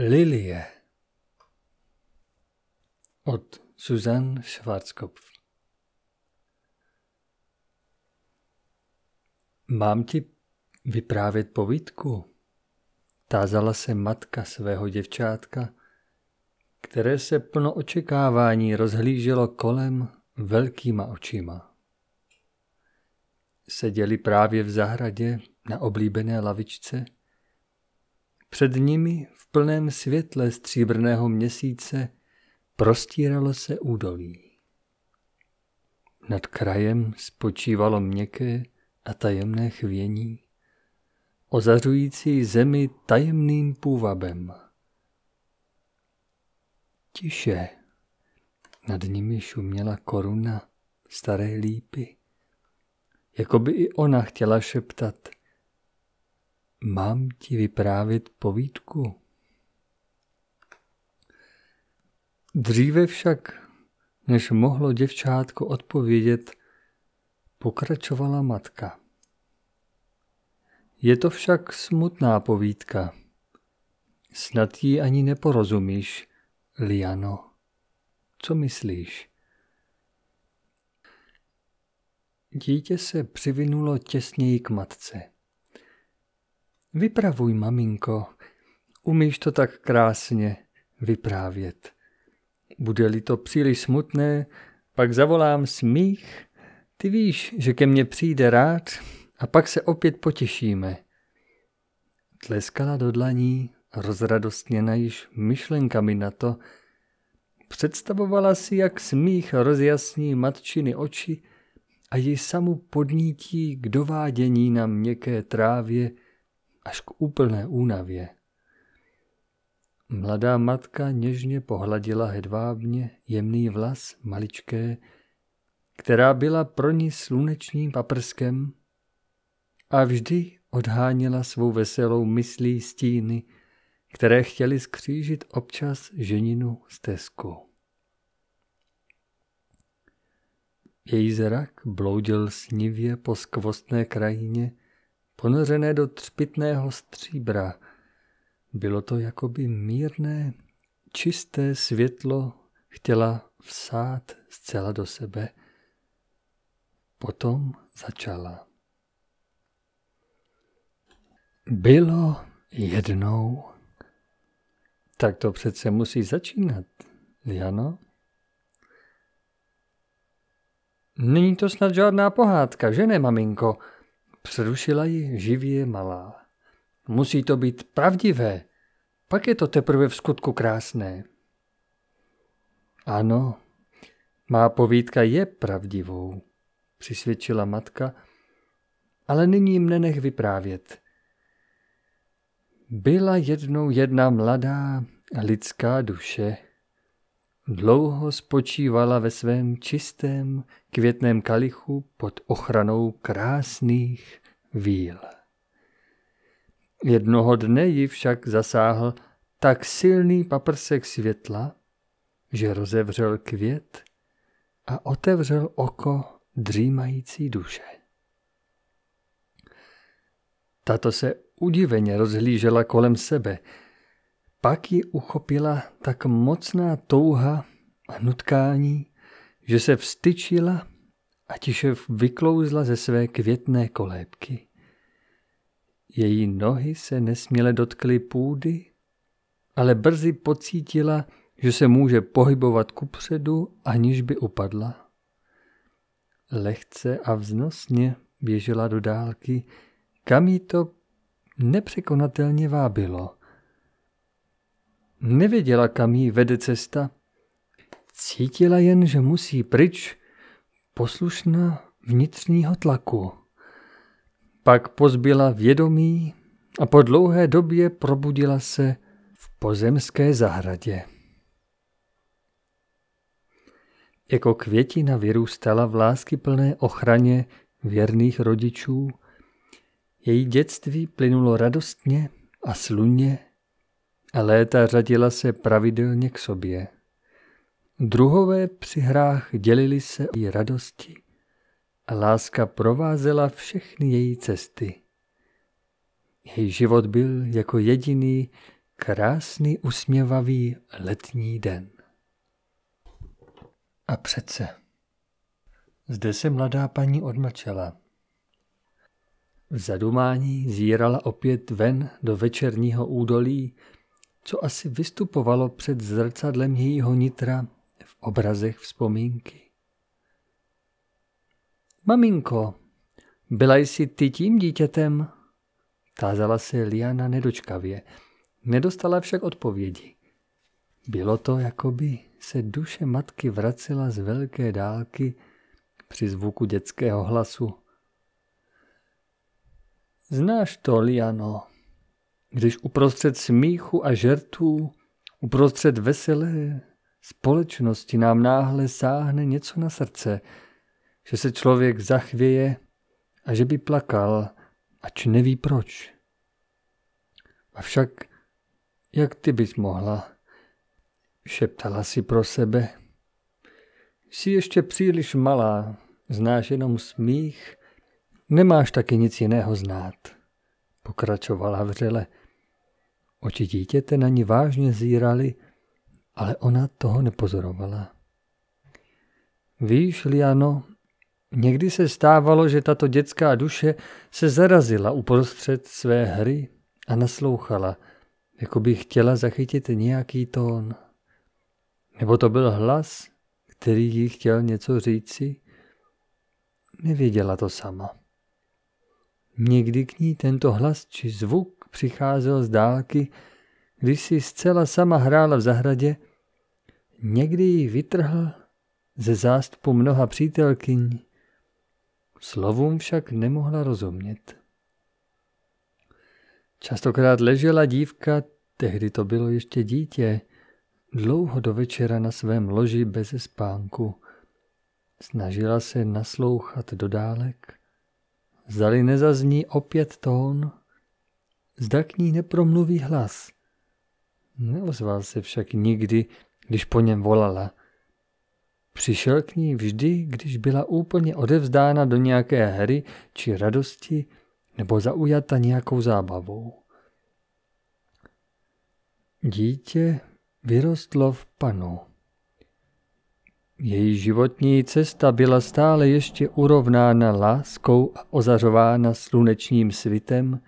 Lilie od Susan Schwarzkopf Mám ti vyprávět povídku? Tázala se matka svého děvčátka, které se plno očekávání rozhlíželo kolem velkýma očima. Seděli právě v zahradě na oblíbené lavičce – před nimi v plném světle stříbrného měsíce prostíralo se údolí. Nad krajem spočívalo měkké a tajemné chvění, ozařující zemi tajemným půvabem. Tiše nad nimi šuměla koruna staré lípy, jako by i ona chtěla šeptat – Mám ti vyprávět povídku? Dříve však, než mohlo děvčátko odpovědět, pokračovala matka. Je to však smutná povídka. Snad jí ani neporozumíš, Liano. Co myslíš? Dítě se přivinulo těsněji k matce. Vypravuj, maminko, umíš to tak krásně vyprávět. Bude-li to příliš smutné, pak zavolám smích. Ty víš, že ke mně přijde rád a pak se opět potěšíme. Tleskala do dlaní, rozradostněna již myšlenkami na to, představovala si, jak smích rozjasní matčiny oči a ji samu podnítí k dovádění na měkké trávě, až k úplné únavě. Mladá matka něžně pohladila hedvábně jemný vlas maličké, která byla pro ní slunečním paprskem a vždy odháněla svou veselou myslí stíny, které chtěli skřížit občas ženinu stezku. Její zrak bloudil snivě po skvostné krajině, ponořené do třpitného stříbra. Bylo to jakoby mírné, čisté světlo chtěla vsát zcela do sebe. Potom začala. Bylo jednou. Tak to přece musí začínat, Jano? Není to snad žádná pohádka, že ne, maminko? Přerušila ji živě malá. Musí to být pravdivé, pak je to teprve v skutku krásné. Ano, má povídka je pravdivou, přisvědčila matka, ale nyní jim nenech vyprávět. Byla jednou jedna mladá lidská duše. Dlouho spočívala ve svém čistém květném kalichu pod ochranou krásných víl. Jednoho dne ji však zasáhl tak silný paprsek světla, že rozevřel květ a otevřel oko dřímající duše. Tato se udiveně rozhlížela kolem sebe, pak ji uchopila tak mocná touha a nutkání, že se vstyčila a tiše vyklouzla ze své květné kolébky. Její nohy se nesměle dotkly půdy, ale brzy pocítila, že se může pohybovat kupředu, aniž by upadla. Lehce a vznosně běžela do dálky, kam jí to nepřekonatelně vábilo. Nevěděla, kam jí vede cesta, Cítila jen, že musí pryč, poslušná vnitřního tlaku. Pak pozbyla vědomí a po dlouhé době probudila se v pozemské zahradě. Jako květina vyrůstala v láskyplné ochraně věrných rodičů, její dětství plynulo radostně a sluně léta řadila se pravidelně k sobě. Druhové při hrách dělili se i radosti a láska provázela všechny její cesty. Její život byl jako jediný krásný usměvavý letní den. A přece. Zde se mladá paní odmlčela. V zadumání zírala opět ven do večerního údolí, co asi vystupovalo před zrcadlem jejího nitra v obrazech vzpomínky. Maminko, byla jsi ty tím dítětem? Tázala se Liana nedočkavě. Nedostala však odpovědi. Bylo to, jako by se duše matky vracela z velké dálky při zvuku dětského hlasu. Znáš to, Liano, když uprostřed smíchu a žertů, uprostřed veselé společnosti nám náhle sáhne něco na srdce, že se člověk zachvěje a že by plakal, ač neví proč. Avšak jak ty bys mohla? Šeptala si pro sebe. Jsi ještě příliš malá, znáš jenom smích, nemáš taky nic jiného znát. Pokračovala vřele. Oči dítěte na ní vážně zírali, ale ona toho nepozorovala. Víš, Liano, někdy se stávalo, že tato dětská duše se zarazila uprostřed své hry a naslouchala, jako by chtěla zachytit nějaký tón. Nebo to byl hlas, který jí chtěl něco říci? Nevěděla to sama. Někdy k ní tento hlas či zvuk přicházel z dálky, když si zcela sama hrála v zahradě, někdy ji vytrhl ze zástupu mnoha přítelkyň, slovům však nemohla rozumět. Častokrát ležela dívka, tehdy to bylo ještě dítě, dlouho do večera na svém loži bez spánku. Snažila se naslouchat do dálek. Zdali nezazní opět tón, zda k ní nepromluví hlas. Neozval se však nikdy, když po něm volala. Přišel k ní vždy, když byla úplně odevzdána do nějaké hry či radosti nebo zaujata nějakou zábavou. Dítě vyrostlo v panu. Její životní cesta byla stále ještě urovnána láskou a ozařována slunečním svitem.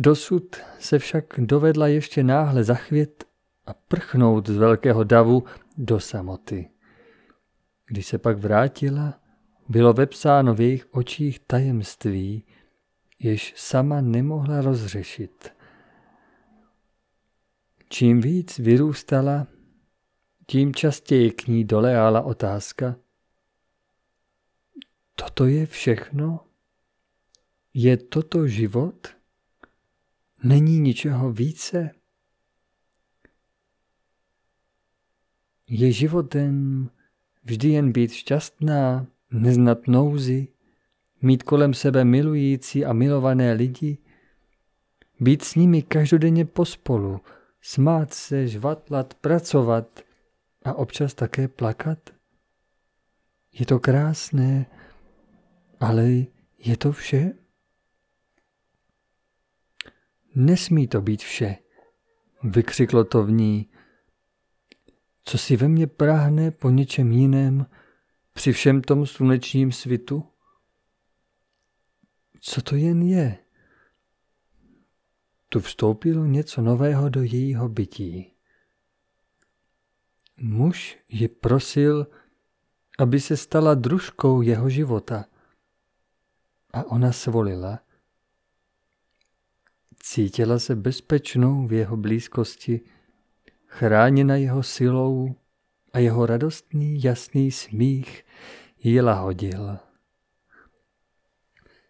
Dosud se však dovedla ještě náhle zachvět a prchnout z velkého davu do samoty. Když se pak vrátila, bylo vepsáno v jejich očích tajemství, jež sama nemohla rozřešit. Čím víc vyrůstala, tím častěji k ní doleála otázka. Toto je všechno? Je toto život? Není ničeho více? Je životem vždy jen být šťastná, neznat nouzy, mít kolem sebe milující a milované lidi, být s nimi každodenně pospolu, smát se, žvatlat, pracovat a občas také plakat? Je to krásné, ale je to vše? Nesmí to být vše, vykřiklo to v ní. Co si ve mně práhne po něčem jiném při všem tom slunečním svitu? Co to jen je? Tu vstoupilo něco nového do jejího bytí. Muž ji prosil, aby se stala družkou jeho života. A ona svolila. Cítila se bezpečnou v jeho blízkosti, chráněna jeho silou a jeho radostný, jasný smích ji lahodil.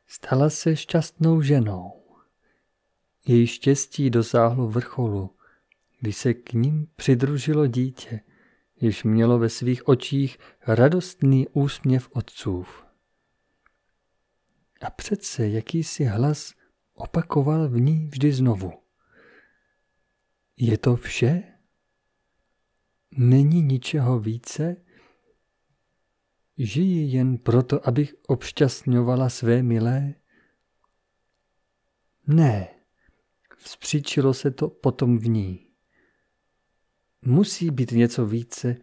Stala se šťastnou ženou. Její štěstí dosáhlo vrcholu, když se k ním přidružilo dítě, jež mělo ve svých očích radostný úsměv otcův. A přece jakýsi hlas opakoval v ní vždy znovu. Je to vše? Není ničeho více? Žiji jen proto, abych obšťastňovala své milé? Ne, vzpříčilo se to potom v ní. Musí být něco více,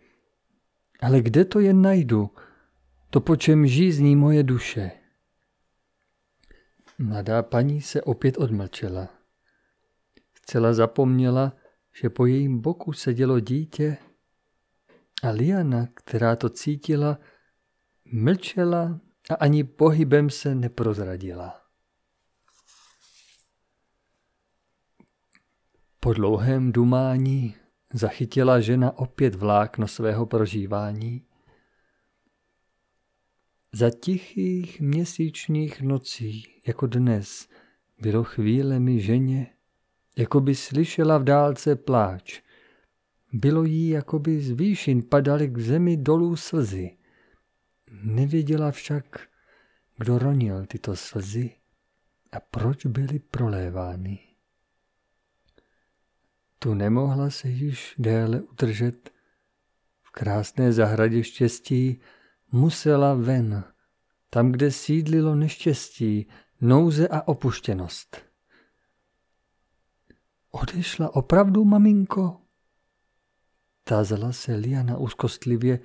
ale kde to jen najdu, to po čem žízní moje duše? Mladá paní se opět odmlčela. Zcela zapomněla, že po jejím boku sedělo dítě a Liana, která to cítila, mlčela a ani pohybem se neprozradila. Po dlouhém dumání zachytila žena opět vlákno svého prožívání. Za tichých měsíčních nocí, jako dnes, bylo chvílemi ženě, jako by slyšela v dálce pláč. Bylo jí, jako by z výšin padaly k zemi dolů slzy. Nevěděla však, kdo ronil tyto slzy a proč byly prolévány. Tu nemohla se již déle udržet. V krásné zahradě štěstí musela ven, tam, kde sídlilo neštěstí, nouze a opuštěnost. Odešla opravdu, maminko? Tázala se Liana úzkostlivě.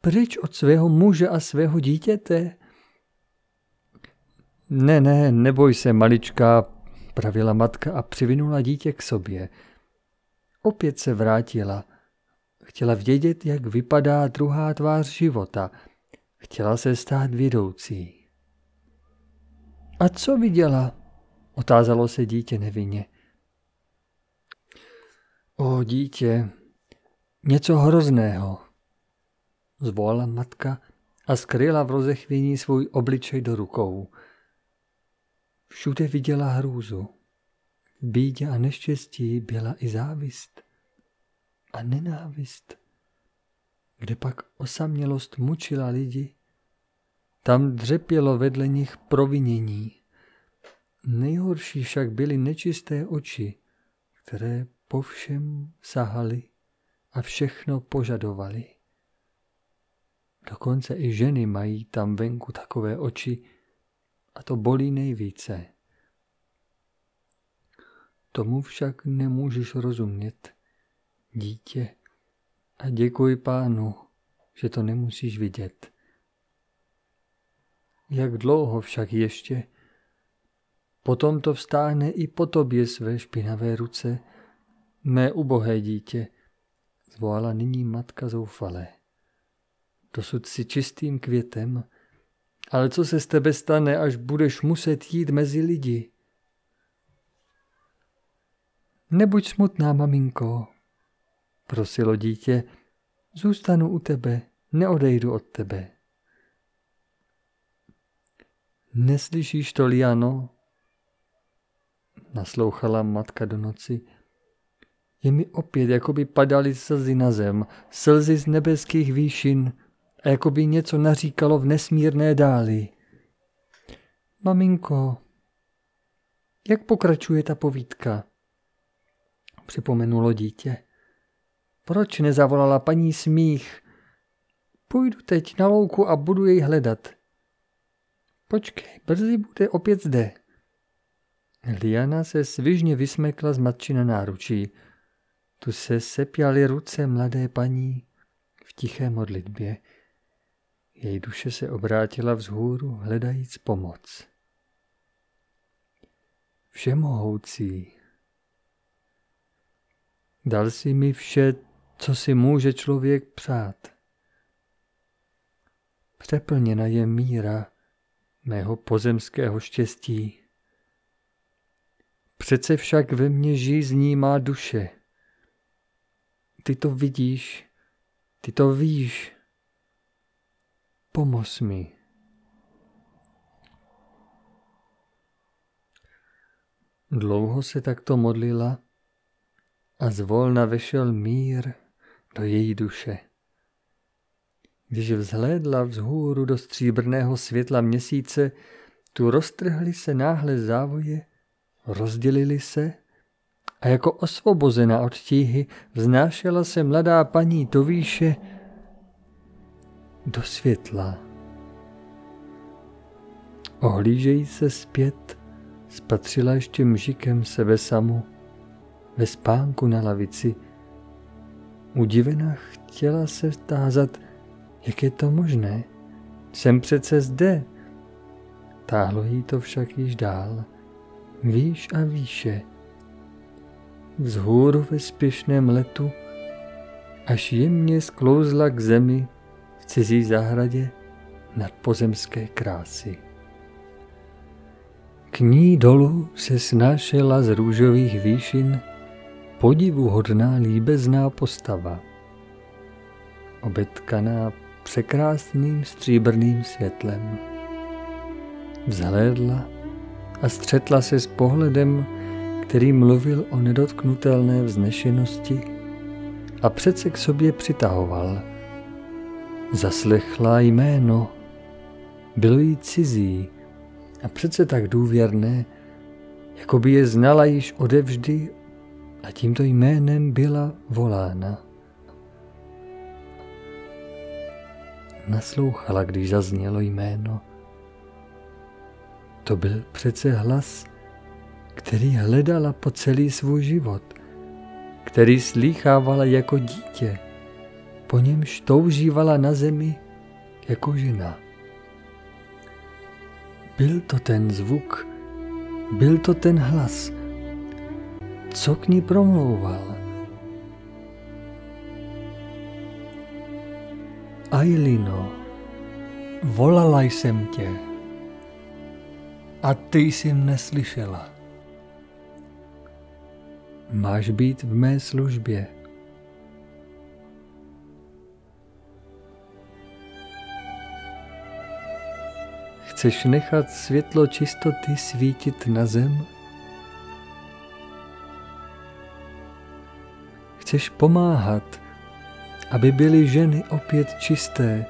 Pryč od svého muže a svého dítěte? Ne, ne, neboj se, malička, pravila matka a přivinula dítě k sobě. Opět se vrátila. Chtěla vědět, jak vypadá druhá tvář života. Chtěla se stát vědoucí. A co viděla? Otázalo se dítě nevinně. O dítě, něco hrozného, zvolala matka a skryla v rozechvění svůj obličej do rukou. Všude viděla hrůzu. V bídě a neštěstí byla i závist a nenávist. Kde pak osamělost mučila lidi, tam dřepělo vedle nich provinění. Nejhorší však byly nečisté oči, které po všem sahali a všechno požadovali. Dokonce i ženy mají tam venku takové oči, a to bolí nejvíce. Tomu však nemůžeš rozumět, dítě, a děkuji pánu, že to nemusíš vidět. Jak dlouho však ještě? Potom to vstáhne i po tobě své špinavé ruce, mé ubohé dítě, zvolala nyní matka zoufale. Dosud si čistým květem, ale co se z tebe stane, až budeš muset jít mezi lidi? Nebuď smutná, maminko, prosilo dítě, zůstanu u tebe, neodejdu od tebe. Neslyšíš to, Liano? Naslouchala matka do noci. Je mi opět, jako by padaly slzy na zem, slzy z nebeských výšin, a jako by něco naříkalo v nesmírné dáli. Maminko, jak pokračuje ta povídka? Připomenulo dítě. Proč nezavolala paní smích? Půjdu teď na louku a budu jej hledat. Počkej, brzy bude opět zde. Liana se svižně vysmekla z matči na náručí. Tu se sepjaly ruce mladé paní v tiché modlitbě. Její duše se obrátila vzhůru, hledajíc pomoc. Všemohoucí, dal si mi vše, co si může člověk přát. Přeplněna je míra mého pozemského štěstí. Přece však ve mně žízní má duše. Ty to vidíš, ty to víš, Pomoz mi. Dlouho se takto modlila a zvolna vešel mír do její duše. Když vzhlédla vzhůru do stříbrného světla měsíce, tu roztrhly se náhle závoje, rozdělili se a jako osvobozena od tíhy vznášela se mladá paní do výše, do světla. Ohlížejí se zpět, spatřila ještě mžikem sebe samu ve spánku na lavici. Udivená chtěla se tázat, jak je to možné. Jsem přece zde. Táhlo jí to však již dál, výš a výše. Vzhůru ve spěšném letu, až jemně sklouzla k zemi v cizí zahradě nad pozemské krásy. K ní dolů se snášela z růžových výšin podivuhodná líbezná postava, obetkaná překrásným stříbrným světlem. Vzhlédla a střetla se s pohledem, který mluvil o nedotknutelné vznešenosti a přece k sobě přitahoval. Zaslechla jméno, bylo jí cizí a přece tak důvěrné, jako by je znala již odevždy a tímto jménem byla volána. Naslouchala, když zaznělo jméno. To byl přece hlas, který hledala po celý svůj život, který slýchávala jako dítě, po němž toužívala na zemi jako žena. Byl to ten zvuk, byl to ten hlas, co k ní promlouval. Ailino, volala jsem tě a ty jsi neslyšela. Máš být v mé službě. Chceš nechat světlo čistoty svítit na zem? Chceš pomáhat, aby byly ženy opět čisté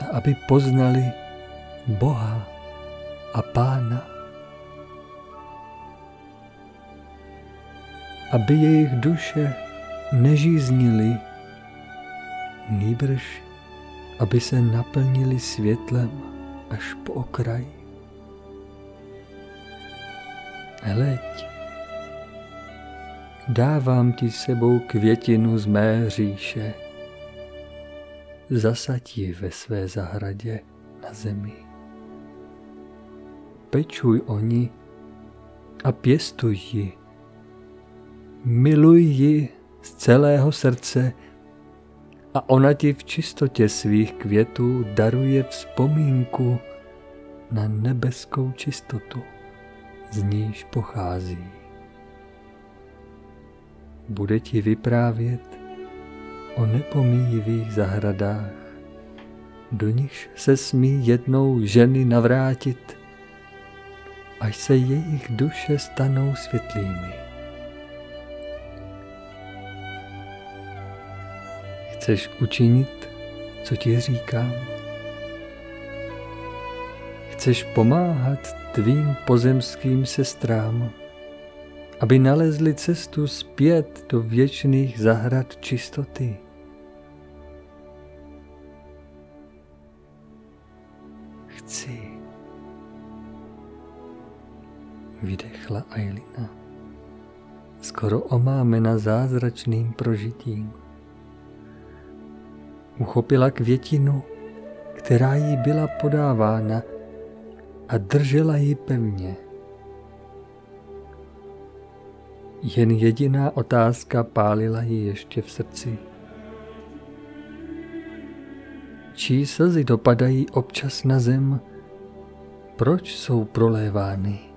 a aby poznali Boha a Pána? Aby jejich duše nežíznily, nýbrž aby se naplnili světlem až po okraj. Hleď, dávám ti sebou květinu z mé říše. Zasaď ji ve své zahradě na zemi. Pečuj o ní a pěstuj ji. Miluj ji z celého srdce a ona ti v čistotě svých květů daruje vzpomínku na nebeskou čistotu, z níž pochází. Bude ti vyprávět o nepomíjivých zahradách, do nichž se smí jednou ženy navrátit, až se jejich duše stanou světlými. Chceš učinit, co ti říkám? Chceš pomáhat tvým pozemským sestrám, aby nalezli cestu zpět do věčných zahrad čistoty? Chci. Vydechla Ailina. Skoro omámena zázračným prožitím uchopila květinu, která jí byla podávána a držela ji pevně. Jen jediná otázka pálila ji ještě v srdci. Čí slzy dopadají občas na zem, proč jsou prolévány?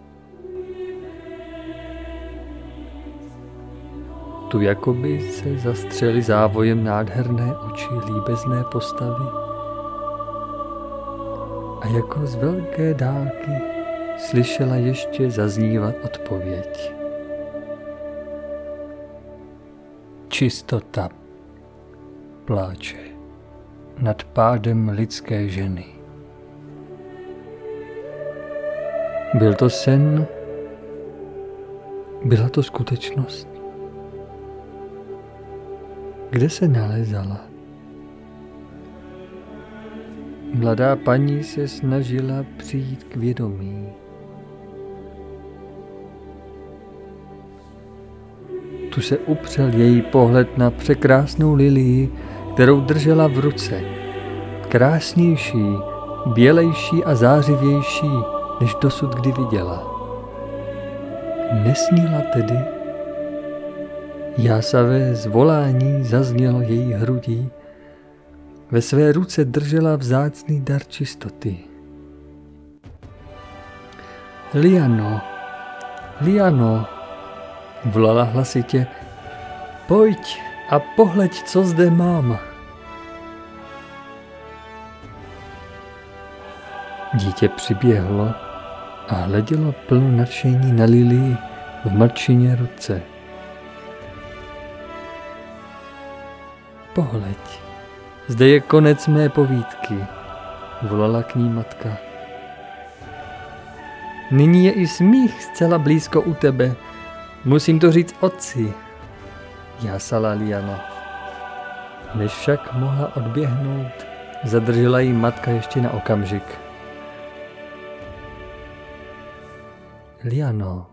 tu jakoby se zastřeli závojem nádherné oči líbezné postavy a jako z velké dálky slyšela ještě zaznívat odpověď. Čistota pláče nad pádem lidské ženy. Byl to sen? Byla to skutečnost? Kde se nalezala? Mladá paní se snažila přijít k vědomí. Tu se upřel její pohled na překrásnou lilii, kterou držela v ruce. Krásnější, bělejší a zářivější, než dosud kdy viděla. Nesnila tedy? Jásavé zvolání zaznělo její hrudí. Ve své ruce držela vzácný dar čistoty. Liano, Liano, volala hlasitě, pojď a pohleď, co zde mám. Dítě přiběhlo a hledělo plno nadšení na Lilii v mrčině ruce. Pohleď, zde je konec mé povídky, volala k ní matka. Nyní je i smích zcela blízko u tebe. Musím to říct otci, jásala Liana. Než však mohla odběhnout, zadržela jí matka ještě na okamžik. Liano,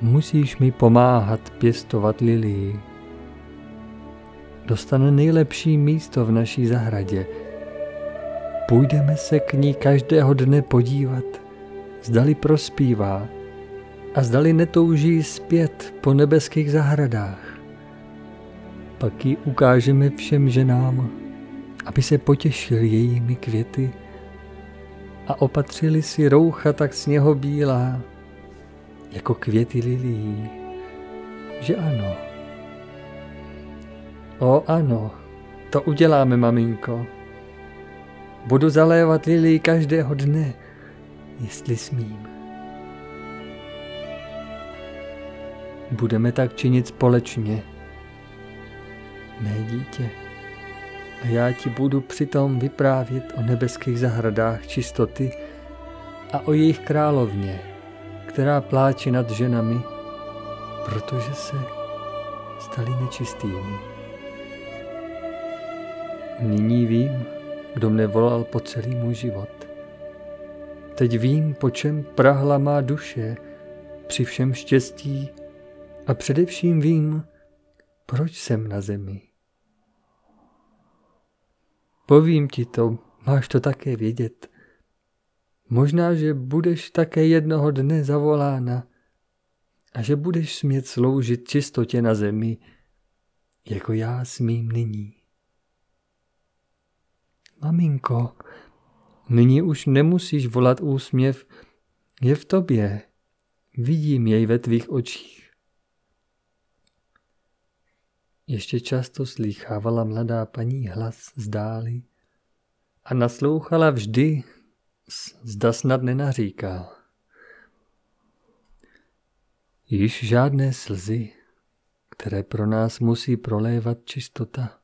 musíš mi pomáhat pěstovat lilii. Dostane nejlepší místo v naší zahradě. Půjdeme se k ní každého dne podívat, zdali prospívá a zdali netouží zpět po nebeských zahradách. Pak ji ukážeme všem ženám, aby se potěšili jejími květy a opatřili si roucha tak sněhobílá, jako květy lilí, že ano. O ano, to uděláme, maminko. Budu zalévat lilí každého dne, jestli smím. Budeme tak činit společně. Ne, dítě. A já ti budu přitom vyprávět o nebeských zahradách čistoty a o jejich královně, která pláče nad ženami, protože se stali nečistými. Nyní vím, kdo mne volal po celý můj život. Teď vím, po čem prahla má duše při všem štěstí a především vím, proč jsem na zemi. Povím ti to, máš to také vědět. Možná, že budeš také jednoho dne zavolána a že budeš smět sloužit čistotě na zemi, jako já smím nyní. Maminko, nyní už nemusíš volat úsměv, je v tobě. Vidím jej ve tvých očích. Ještě často slýchávala mladá paní hlas z dály a naslouchala vždy, zda snad nenaříká. Již žádné slzy, které pro nás musí prolévat čistota,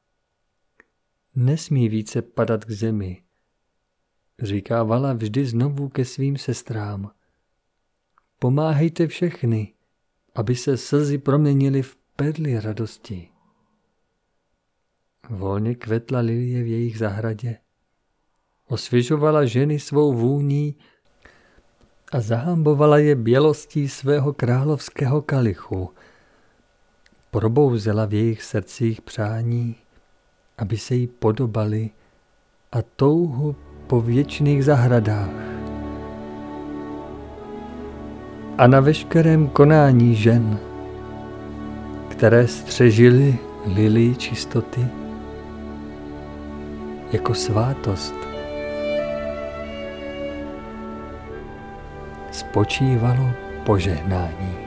nesmí více padat k zemi, říkávala vždy znovu ke svým sestrám. Pomáhejte všechny, aby se slzy proměnily v perly radosti. Volně kvetla lilie v jejich zahradě. Osvěžovala ženy svou vůní a zahambovala je bělostí svého královského kalichu. Probouzela v jejich srdcích přání, aby se jí podobali a touhu po věčných zahradách. A na veškerém konání žen, které střežily lilí čistoty, jako svátost. Spočívalo požehnání.